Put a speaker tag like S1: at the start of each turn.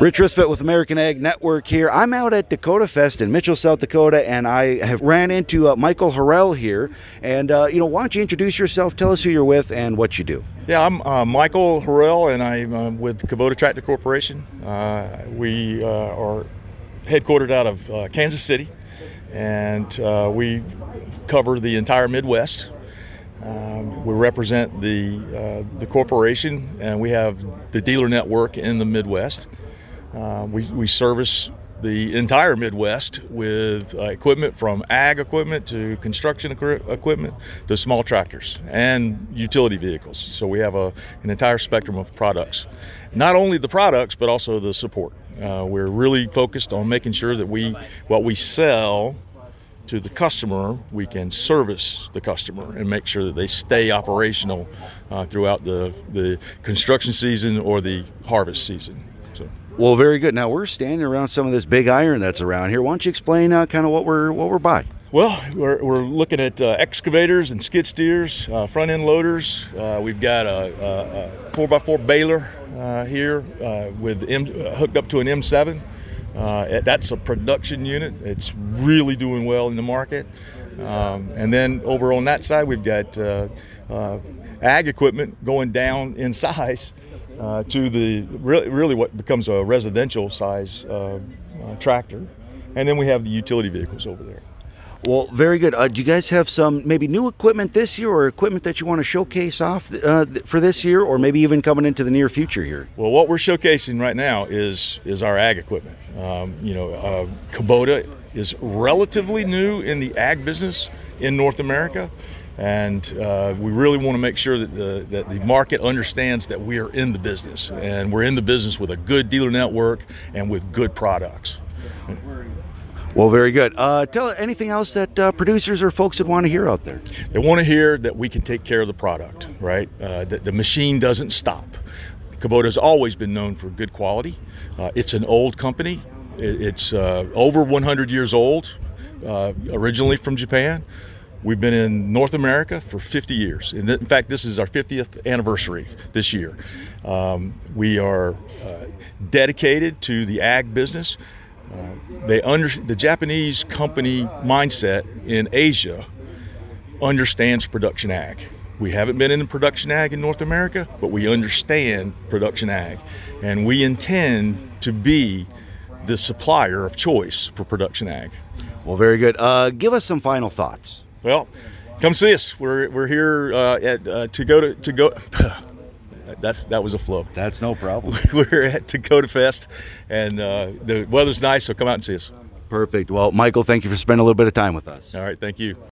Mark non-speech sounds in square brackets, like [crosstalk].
S1: Rich Ristvedt with American Ag Network here. I'm out at Dakotafest in Mitchell, South Dakota, and I have ran into uh, Michael Harrell here. And uh, you know, why don't you introduce yourself? Tell us who you're with and what you do.
S2: Yeah, I'm uh, Michael Harrell, and I'm uh, with Kubota Tractor Corporation. Uh, we uh, are headquartered out of Kansas City, and we cover the entire Midwest. Um, we represent the uh, the corporation, and we have the dealer network in the Midwest. Uh, we, we service the entire Midwest with uh, equipment from ag equipment to construction equipment to small tractors and utility vehicles. So we have a, an entire spectrum of products. Not only the products, but also the support. Uh, we're really focused on making sure that we what we sell to the customer, we can service the customer and make sure that they stay operational uh, throughout the, the construction season or the harvest season. So.
S1: Well, very good. Now we're standing around some of this big iron that's around here. Why don't you explain uh, kind of what we're what we're by?
S2: Well, we're, we're looking at uh, excavators and skid steers, uh, front end loaders. Uh, we've got a, a, a 4x4 baler uh, here uh, with M, hooked up to an M7. Uh, that's a production unit. It's really doing well in the market. Um, and then over on that side, we've got uh, uh, ag equipment going down in size uh, to the really, really what becomes a residential size uh, uh, tractor. And then we have the utility vehicles over there.
S1: Well, very good. Uh, do you guys have some maybe new equipment this year, or equipment that you want to showcase off uh, for this year, or maybe even coming into the near future here?
S2: Well, what we're showcasing right now is is our ag equipment. Um, you know, uh, Kubota is relatively new in the ag business in North America, and uh, we really want to make sure that the that the market understands that we are in the business, and we're in the business with a good dealer network and with good products.
S1: Well, very good. Uh, tell anything else that uh, producers or folks would want to hear out there.
S2: They want to hear that we can take care of the product, right? Uh, that the machine doesn't stop. Kubota's always been known for good quality. Uh, it's an old company. It's uh, over 100 years old, uh, originally from Japan. We've been in North America for 50 years. In, fact, this is our 50th anniversary this year. Um, we are uh, dedicated to the ag business. Uh, they under, the Japanese company mindset in Asia understands production ag. We haven't been in production ag in North America, but we understand production ag. And we intend to be the supplier of choice for production ag.
S1: Well, very good. Uh, give us some final thoughts.
S2: Well, come see us. We're, we're here uh, at uh, to go to, to go. [laughs] That's that was a flow.
S1: That's no problem. [laughs]
S2: We're at Dakotafest, and uh, the weather's nice, so come out and see us.
S1: Perfect. Well, Michael, thank you for spending a little bit of time with us.
S2: All right, thank you.